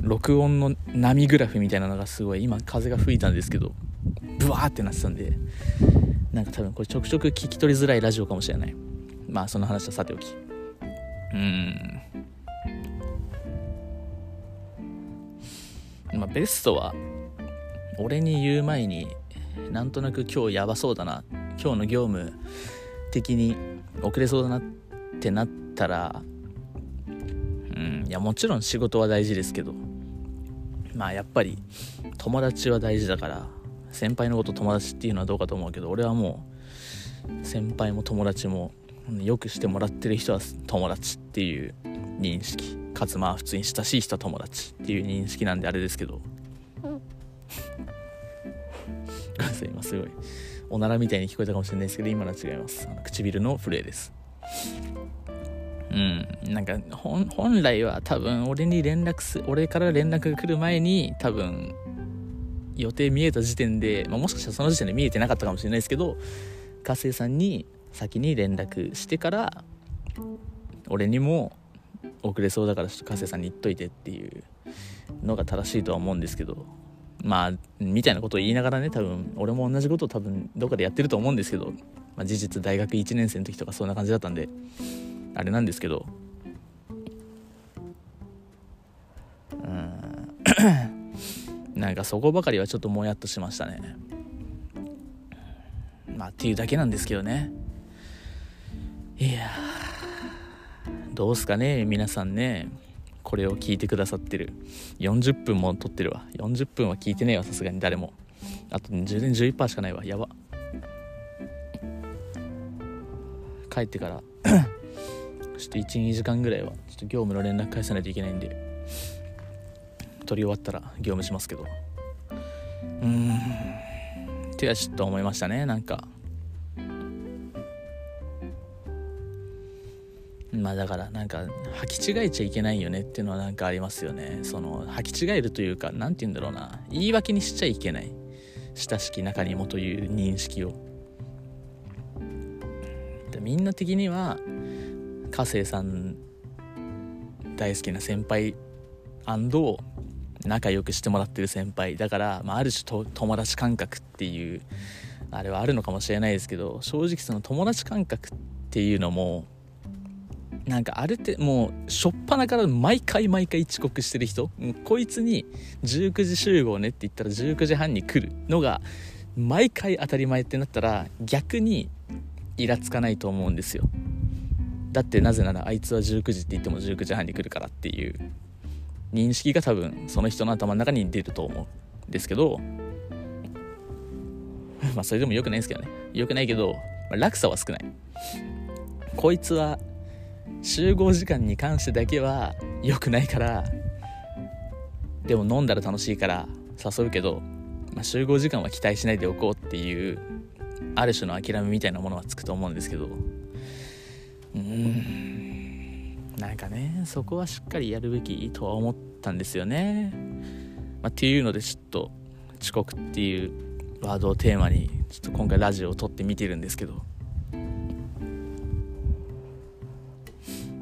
録音の波グラフみたいなのがすごい今風が吹いたんですけどブワーってなってたんでなんか多分これちょくちょく聞き取りづらいラジオかもしれない。まあその話はさておき。うん。まあベストは俺に言う前になんとなく今日やばそうだな。今日の業務的に遅れそうだなってなったらうんいやもちろん仕事は大事ですけどまあやっぱり友達は大事だから先輩のこと友達っていうのはどうかと思うけど俺はもう先輩も友達もよくしてもらってる人は友達っていう認識。かつまあ普通に親しい人は友達っていう認識なんであれですけど。ごめんなさい今すごいおならみたいに聞こえたかもしれないですけど今のは違います。あの唇の震えです。うん。なんか本来は多分俺に連絡す俺から連絡が来る前に多分予定見えた時点で、まあ、もしかしたらその時点で見えてなかったかもしれないですけど加瀬さんに先に連絡してから俺にも遅れそうだからちょっと加瀬さんに言っといてっていうのが正しいとは思うんですけどまあみたいなことを言いながらね多分俺も同じことを多分どっかでやってると思うんですけど、まあ、事実大学1年生の時とかそんな感じだったんであれなんですけど。うん。なんかそこばかりはちょっともやっとしましたね。まあっていうだけなんですけどね。いやどうすかね皆さんね。これを聞いてくださってる。40分も撮ってるわ。40分は聞いてねえわさすがに。誰も。あと充電11%しかないわ。やば。帰ってから。ちょっと12時間ぐらいは。ちょっと業務の連絡返さないといけないんで。撮り終わったら業務しますけど。うーん。ってはちょっと思いましたねなんか。まあだからなんか履き違えちゃいけないよねっていうのはなんかありますよね。その履き違えるというか何て言うんだろうな。言い訳にしちゃいけない親しき中にもという認識を。でみんな的には加瀬さん大好きな先輩仲良くしてもらってる先輩。だから、まあ、ある種と友達感覚っていうあれはあるのかもしれないですけど正直その友達感覚っていうのもなんかある程度もう初っ端から毎回毎回遅刻してる人。こいつに19時集合ねって言ったら19時半に来るのが毎回当たり前ってなったら逆にイラつかないと思うんですよ。だってなぜならあいつは19時って言っても19時半に来るからっていう認識が多分その人の頭の中に出ると思うんですけど まあそれでも良くないですけどね。良くないけど、まあ、落差は少ない。こいつは集合時間に関してだけは良くないからでも飲んだら楽しいから誘うけど、まあ、集合時間は期待しないでおこうっていうある種の諦めみたいなものはつくと思うんですけど。うん。なんかねそこはしっかりやるべきとは思ったんですよね、まあ、っていうのでちょっと遅刻っていうワードをテーマにちょっと今回ラジオを撮ってみてるんですけど。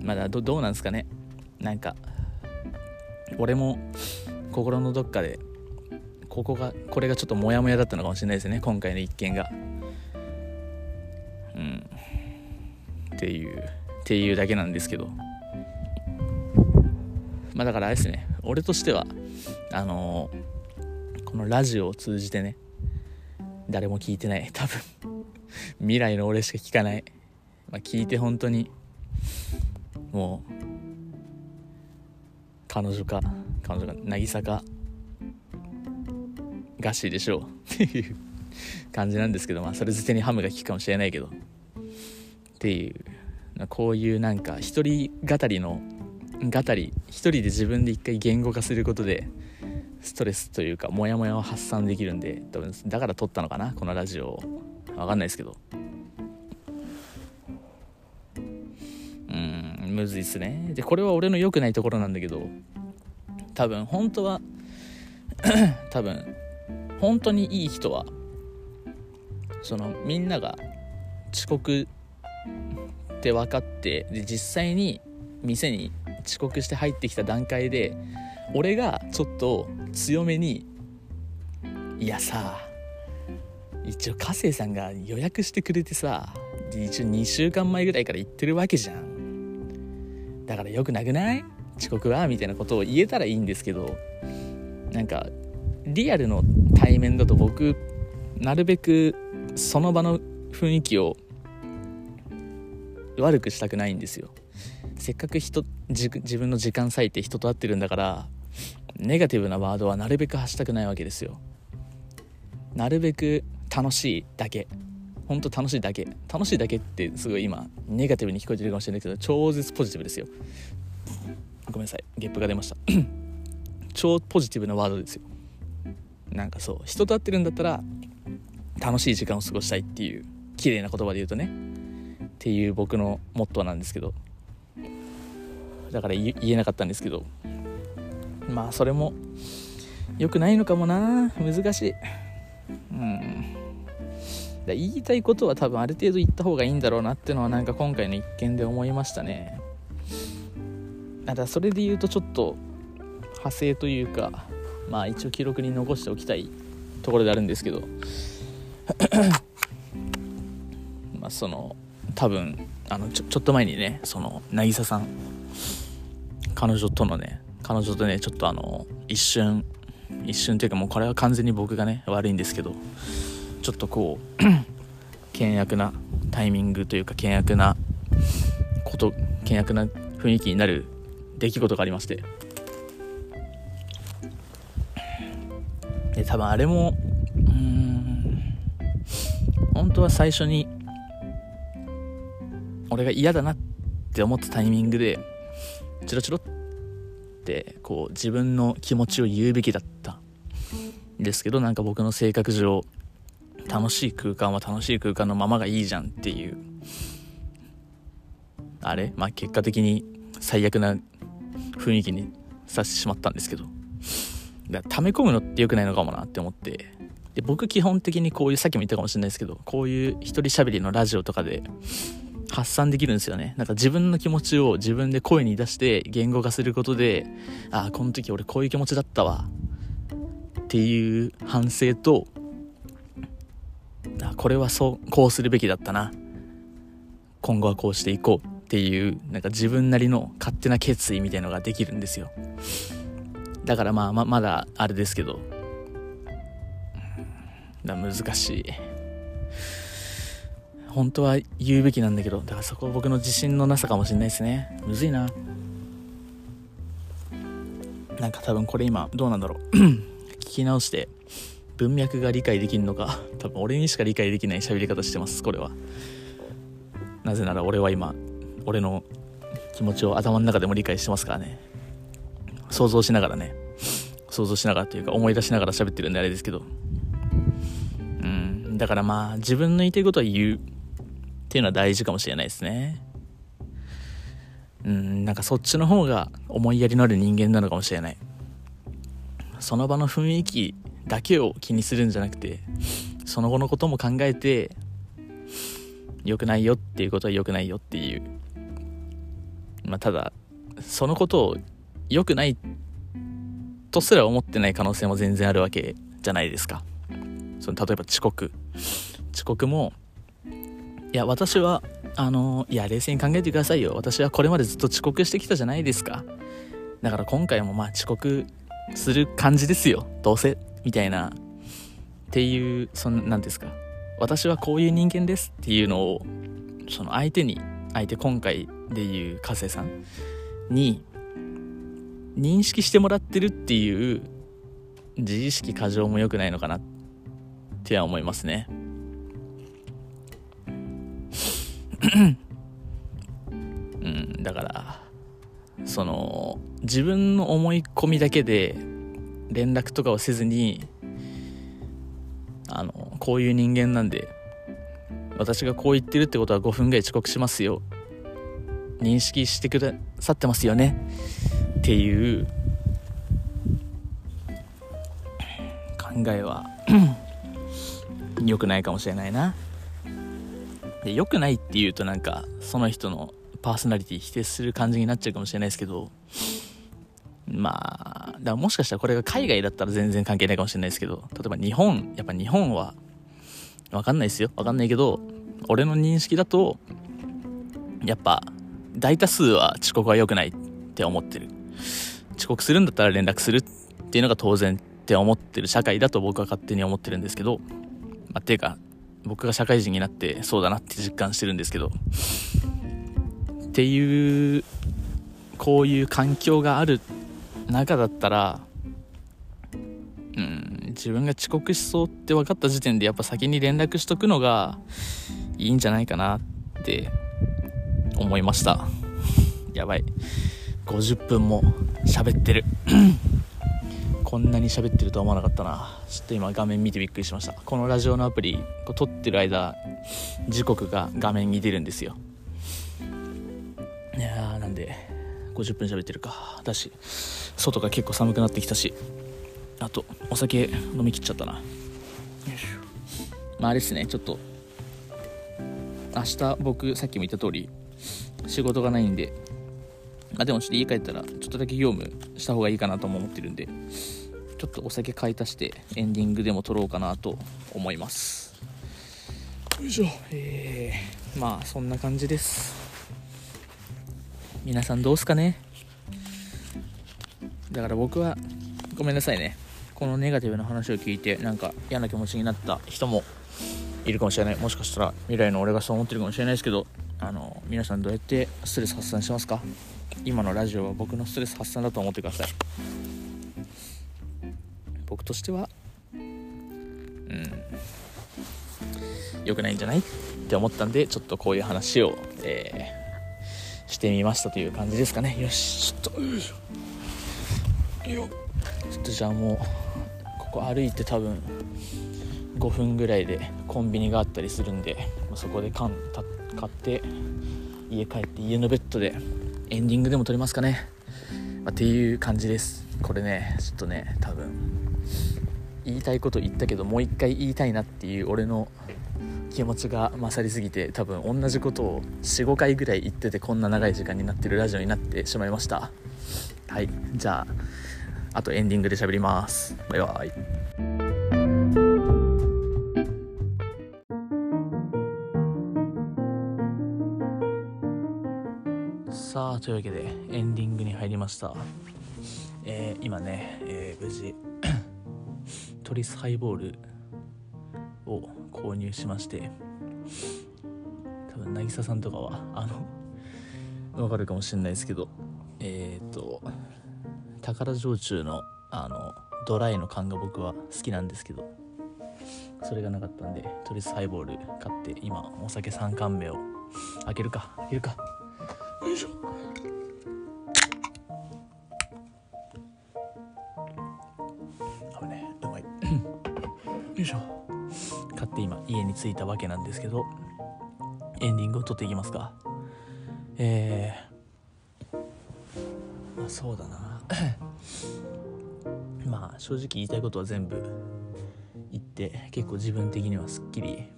まだどどうなんですかね。なんか俺も心のどっかでここがこれがちょっとモヤモヤだったのかもしれないですね。今回の一件が。うん。っていうっていうだけなんですけど。まあだからあれですね。俺としてはあのー、このラジオを通じてね誰も聞いてない。多分未来の俺しか聞かない、まあ、聞いて本当にもう。彼女か。彼女が渚か。ガッシーでしょう。っていう。感じなんですけど。まあそれ捨てにハムが効くかもしれないけど。っていう。こういうなんか一人語りの語り。一人で自分で一回言語化することでストレスというかモヤモヤを発散できるんでだから撮ったのかな。このラジオわかんないですけど。むずいっすね。でこれは俺の良くないところなんだけど多分本当は 多分本当にいい人はそのみんなが遅刻って分かってで実際に店に遅刻して入ってきた段階で俺がちょっと強めに「いやさ一応加瀬さんが予約してくれてさ一応2週間前ぐらいから行ってるわけじゃん。だからよくなくない？遅刻は？みたいなことを言えたらいいんですけどなんかリアルの対面だと僕なるべくその場の雰囲気を悪くしたくないんですよ。せっかく人自分の時間割いて人と会ってるんだからネガティブなワードはなるべく発したくないわけですよ。なるべく楽しいだけ。本当楽しいだけ。楽しいだけってすごい今ネガティブに聞こえてるかもしれないけど超絶ポジティブですよ。ごめんなさい。ゲップが出ました。超ポジティブなワードですよ。なんかそう。人と会ってるんだったら楽しい時間を過ごしたいっていう綺麗な言葉で言うとね。っていう僕のモットーなんですけど。だから言えなかったんですけど。まあそれも良くないのかもな。難しい。うん。だ言いたいことは多分ある程度言った方がいいんだろうなっていうのはなんか今回の一件で思いましたね。ただそれで言うとちょっと派生というかまあ一応記録に残しておきたいところであるんですけど。まあその多分あのちょちょっと前にねその渚さん。彼女とのね彼女とねちょっとあの一瞬一瞬というかもうこれは完全に僕がね悪いんですけど。ちょっとこう 険悪なタイミングというか険悪なこと険悪な雰囲気になる出来事がありまして。で多分あれもうん本当は最初に俺が嫌だなって思ったタイミングでチロチロってこう自分の気持ちを言うべきだったんですけどなんか僕の性格上楽しい空間は楽しい空間のままがいいじゃんっていう。あれ？まあ結果的に最悪な雰囲気にさせてしまったんですけど。だ溜め込むのって良くないのかもなって思って。で僕基本的にこういうさっきも言ったかもしれないですけどこういう一人喋りのラジオとかで発散できるんですよね。なんか自分の気持ちを自分で声に出して言語化することでああこの時俺こういう気持ちだったわっていう反省とあこれはそうこうするべきだったな。今後はこうしていこうっていうなんか自分なりの勝手な決意みたいのができるんですよ。だからまあままだあれですけど。だ難しい。本当は言うべきなんだけどだからそこは僕の自信のなさかもしれないですね。むずいな。なんか多分これ今どうなんだろう。聞き直して文脈が理解できるのか。多分俺にしか理解できない喋り方してますこれは。なぜなら俺は今俺の気持ちを頭の中でも理解してますからね。想像しながらね。想像しながらというか思い出しながら喋ってるんであれですけど。うん。だからまあ自分の言いたいことは言うっていうのは大事かもしれないですね。うん。なんかそっちの方が思いやりのある人間なのかもしれない。その場の雰囲気だけを気にするんじゃなくてその後のことも考えて良くないよっていうことは良くないよっていう。まあ、ただそのことを良くないとすら思ってない可能性も全然あるわけじゃないですか。その例えば遅刻。遅刻もいや私はあのいや冷静に考えてくださいよ。私はこれまでずっと遅刻してきたじゃないですか。だから今回もまあ遅刻する感じですよ。どうせみたいなっていうそんなんですか。私はこういう人間ですっていうのをその相手に相手今回でいう加瀬さんに認識してもらってるっていう自意識過剰も良くないのかなっては思いますね。うんだからその自分の思い込みだけで連絡とかをせずにあのこういう人間なんで私がこう言ってるってことは5分ぐらい遅刻しますよ。認識してくださってますよね。っていう考えは 良くないかもしれないな。で良くないっていうとなんかその人のパーソナリティ否定する感じになっちゃうかもしれないですけどまあだからもしかしたらこれが海外だったら全然関係ないかもしれないですけど例えば日本やっぱ日本は分かんないですよ。分かんないけど俺の認識だとやっぱ大多数は遅刻は良くないって思ってる。遅刻するんだったら連絡するっていうのが当然って思ってる社会だと僕は勝手に思ってるんですけどまあ、ていうか僕が社会人になってそうだなって実感してるんですけどっていうこういう環境がある中だったらうん自分が遅刻しそうって分かった時点でやっぱ先に連絡しとくのがいいんじゃないかなって思いました。やばい。50分も喋ってる。こんなに喋ってるとは思わなかったな。ちょっと今画面見てびっくりしました。このラジオのアプリこう撮ってる間時刻が画面に出るんですよ。いやーなんで。50分喋ってるか。だし外が結構寒くなってきたし。あとお酒飲みきっちゃったな。まああれですね。ちょっと明日僕さっきも言った通り仕事がないんで。あでもちょっと家帰ったらちょっとだけ業務した方がいいかなとも思ってるんで。ちょっとお酒買い足してエンディングでも撮ろうかなと思います。よいしょ。えー、まあそんな感じです皆さんどうすかね？だから僕はごめんなさいね。このネガティブな話を聞いてなんか嫌な気持ちになった人もいるかもしれない。もしかしたら未来の俺がそう思ってるかもしれないですけどあの皆さんどうやってストレス発散しますか？今のラジオは僕のストレス発散だと思ってください。僕としてはうん良くないんじゃない？って思ったんでちょっとこういう話を、えー、してみましたという感じですかね。よし。ちょっとよいしょ。よ。ちょっとじゃあもうここ歩いて多分5分ぐらいでコンビニがあったりするんでそこで缶買って家帰って家のベッドでエンディングでも撮りますかね、まあ、っていう感じです。これねちょっとね多分言いたいこと言ったけどもう一回言いたいなっていう俺の気持ちが勝りすぎて多分同じことを45回ぐらい言っててこんな長い時間になってるラジオになってしまいました。はいじゃああとエンディングで喋ります。バイバイ。さあというわけでエンディングに入りました、えー、今ね、えー、無事 トリスハイボールを購入しまして多分渚さんとかはあの わかるかもしれないですけどえっ、ー、と宝焼酎のあのドライの缶が僕は好きなんですけどそれがなかったんでトリスハイボール買って今お酒3缶目を開けるか開けるか。よいしょ。ねうまい。よいしょ。買って今家に着いたわけなんですけどエンディングを撮っていきますか。えー、まあそうだな。まあ正直言いたいことは全部言って結構自分的にはすっきり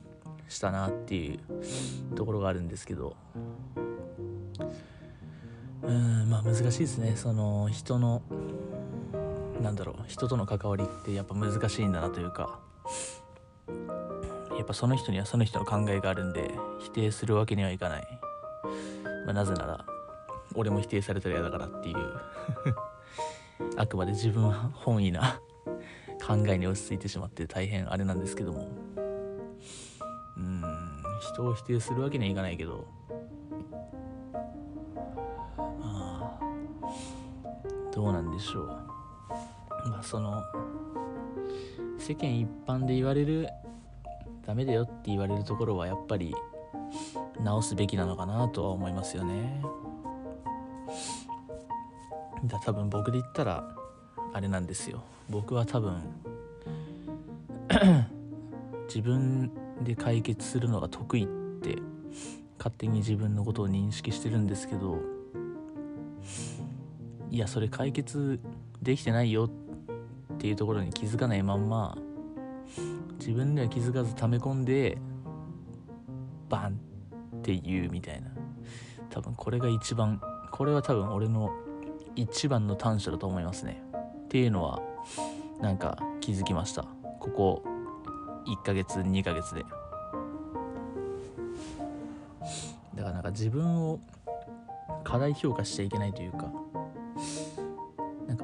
したなっていうところがあるんですけどうんまあ難しいですね。その人のなんだろう人との関わりってやっぱ難しいんだなというか。ぱその人にはその人の考えがあるんで否定するわけにはいかない、まあ、なぜなら俺も否定されたら嫌だからっていう。あくまで自分は本意な考えに落ち着いてしまって大変あれなんですけども。うん人を否定するわけにはいかないけど。どうなんでしょう。まあその世間一般で言われるダメだよって言われるところはやっぱり直すべきなのかなとは思いますよね。だ多分僕で言ったらあれなんですよ。僕は多分 自分で解決するのが得意って勝手に自分のことを認識してるんですけどいやそれ解決できてないよっていうところに気づかないまんま自分では気づかず溜め込んでバンって言うみたいな。多分これが一番これは多分俺の一番の短所だと思いますね。っていうのはなんか気づきました。ここ1ヶ月2ヶ月で。だからなんか自分を過大評価しちゃいけないというか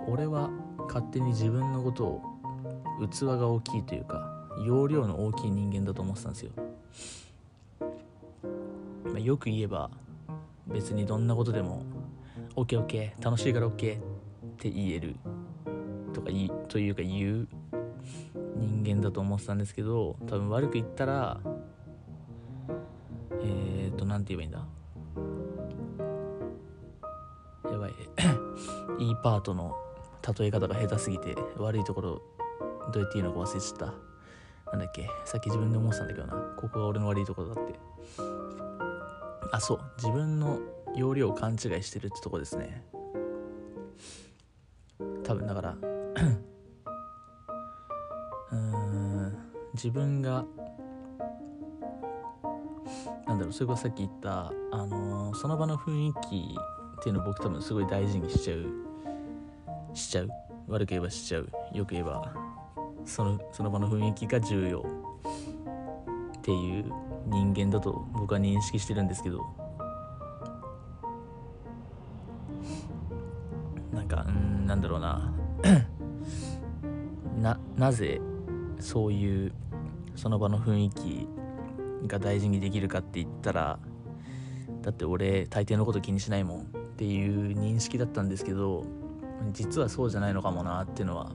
俺は勝手に自分のことを器が大きいというか容量の大きい人間だと思ってたんですよ、まあ、よく言えば別にどんなことでも OKOK 楽しいから OK って言えるとかいというか言う人間だと思ってたんですけど多分悪く言ったらえっ、ー、と何て言えばいいんだ？やばい。いいパートの例え方が下手すぎて悪いところどうやって言うのか忘れちゃった。なんだっけさっき自分で思ってたんだけどな。ここが俺の悪いところだって。あそう。自分の容量を勘違いしてるってとこですね。多分だから うん自分がなんだろうそれこそさっき言ったあのー、その場の雰囲気っていうのを僕多分すごい大事にしちゃう。しちゃう。悪く言えばしちゃう。よく言えば。そのその場の雰囲気が重要っていう人間だと僕は認識してるんですけど。なんかうんなんだろうな。ななぜそういうその場の雰囲気が大事にできるかって言ったらだって俺大抵のこと気にしないもんっていう認識だったんですけど実はそうじゃないのかもなっていうのは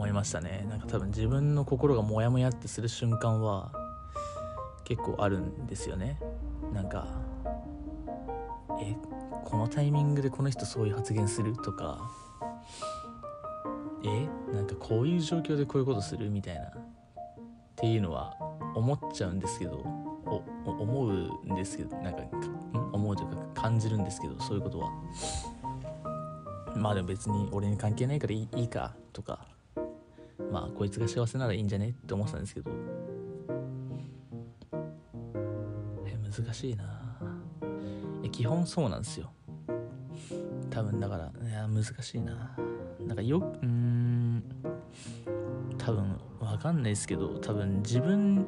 思いましたね。なんか多分自分の心がモヤモヤってする瞬間は結構あるんですよね。なんかえこのタイミングでこの人そういう発言するとかえなんかこういう状況でこういうことするみたいなっていうのは思っちゃうんですけど思うんですけどなんか思うというか感じるんですけどそういうことは。まあでも別に俺に関係ないからいいかとかまあこいつが幸せならいいんじゃね？って思ってたんですけど。難しいな。い基本そうなんですよ。多分だからいや難しいな。なんかようん。多分わかんないですけど多分自分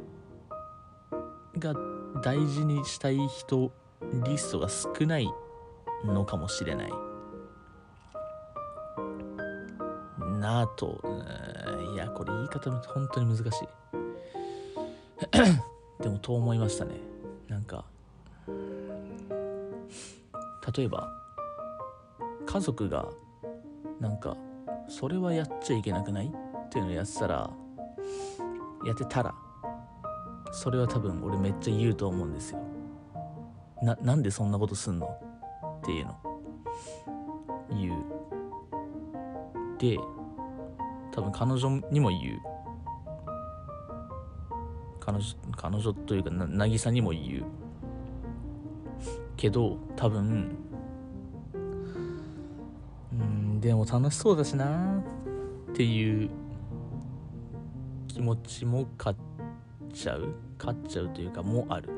が大事にしたい人リストが少ないのかもしれない。なぁといやこれ言い方本当に難しい。でもと思いましたね。なんか例えば家族がなんかそれはやっちゃいけなくない？っていうのをやってたらやってたらそれは多分俺めっちゃ言うと思うんですよ。ななんでそんなことすんの？っていうの。言う。で多分彼女にも言う。彼女彼女というかな渚にも言う。けど多分うんでも楽しそうだしなっていう気持ちも買っちゃう？買っちゃうというかもある。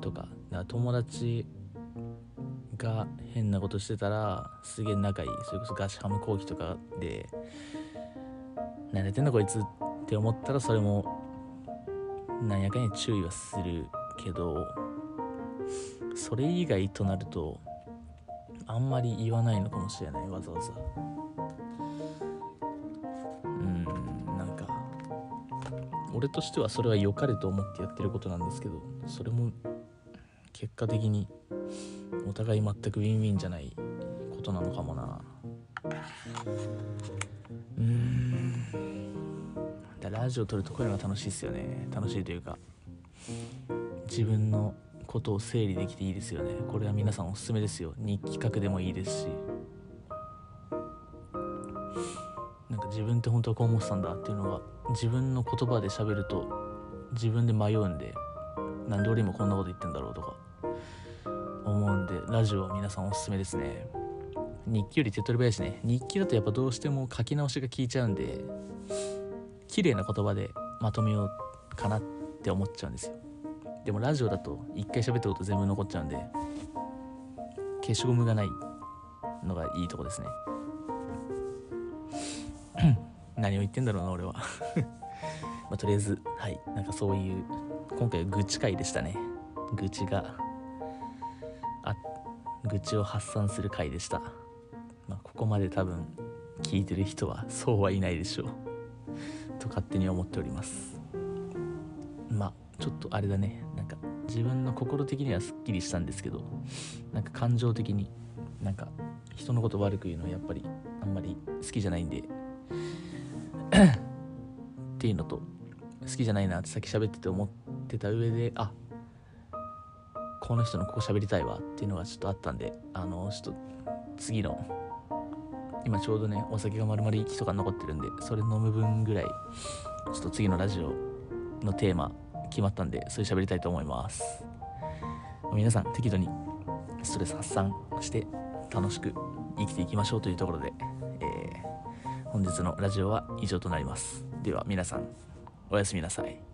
とか友達が変なことしてたらすげえ仲いい。それこそガチハム後期とかで何やってんだこいつって思ったらそれもなんやかんや注意はするけどそれ以外となるとあんまり言わないのかもしれない。わざわざ。うんなんか俺としてはそれは良かれと思ってやってることなんですけどそれも結果的にお互い全くウィンウィンじゃないことなのかもな。うん。だラジオ撮るとこういうのが楽しいっすよね。楽しいというか自分のことを整理できていいですよね。これは皆さんおすすめですよ。日記書くでもいいですし。なんか自分って本当はこう思ってたんだっていうのが自分の言葉で喋ると自分で迷うんでなんで俺今こんなこと言ってんだろうとか。思うんでラジオは皆さんおすすめですね。日記より手っ取り早いしね。日記だとやっぱどうしても書き直しが効いちゃうんで綺麗な言葉でまとめようかなって思っちゃうんですよ。でもラジオだと一回喋ったこと全部残っちゃうんで消しゴムがないのがいいとこですね。何を言ってんだろうな俺は。まあ、とりあえずはい。なんかそういう今回は愚痴会でしたね。愚痴が。愚痴を発散する回でした、まあ、ここまで多分聞いてる人はそうはいないでしょう。と勝手に思っております。まあちょっとあれだね。なんか自分の心的にはすっきりしたんですけどなんか感情的になんか人のこと悪く言うのはやっぱりあんまり好きじゃないんでっていうのと好きじゃないなってさっき喋ってて思ってた上であこの人のここ喋りたいわっていうのがちょっとあったんであのちょっと次の今ちょうどねお酒が丸々1とか残ってるんでそれ飲む分ぐらいちょっと次のラジオのテーマ決まったんでそれ喋りたいと思います。皆さん適度にストレス発散して楽しく生きていきましょうというところで、えー、本日のラジオは以上となります。では皆さんおやすみなさい。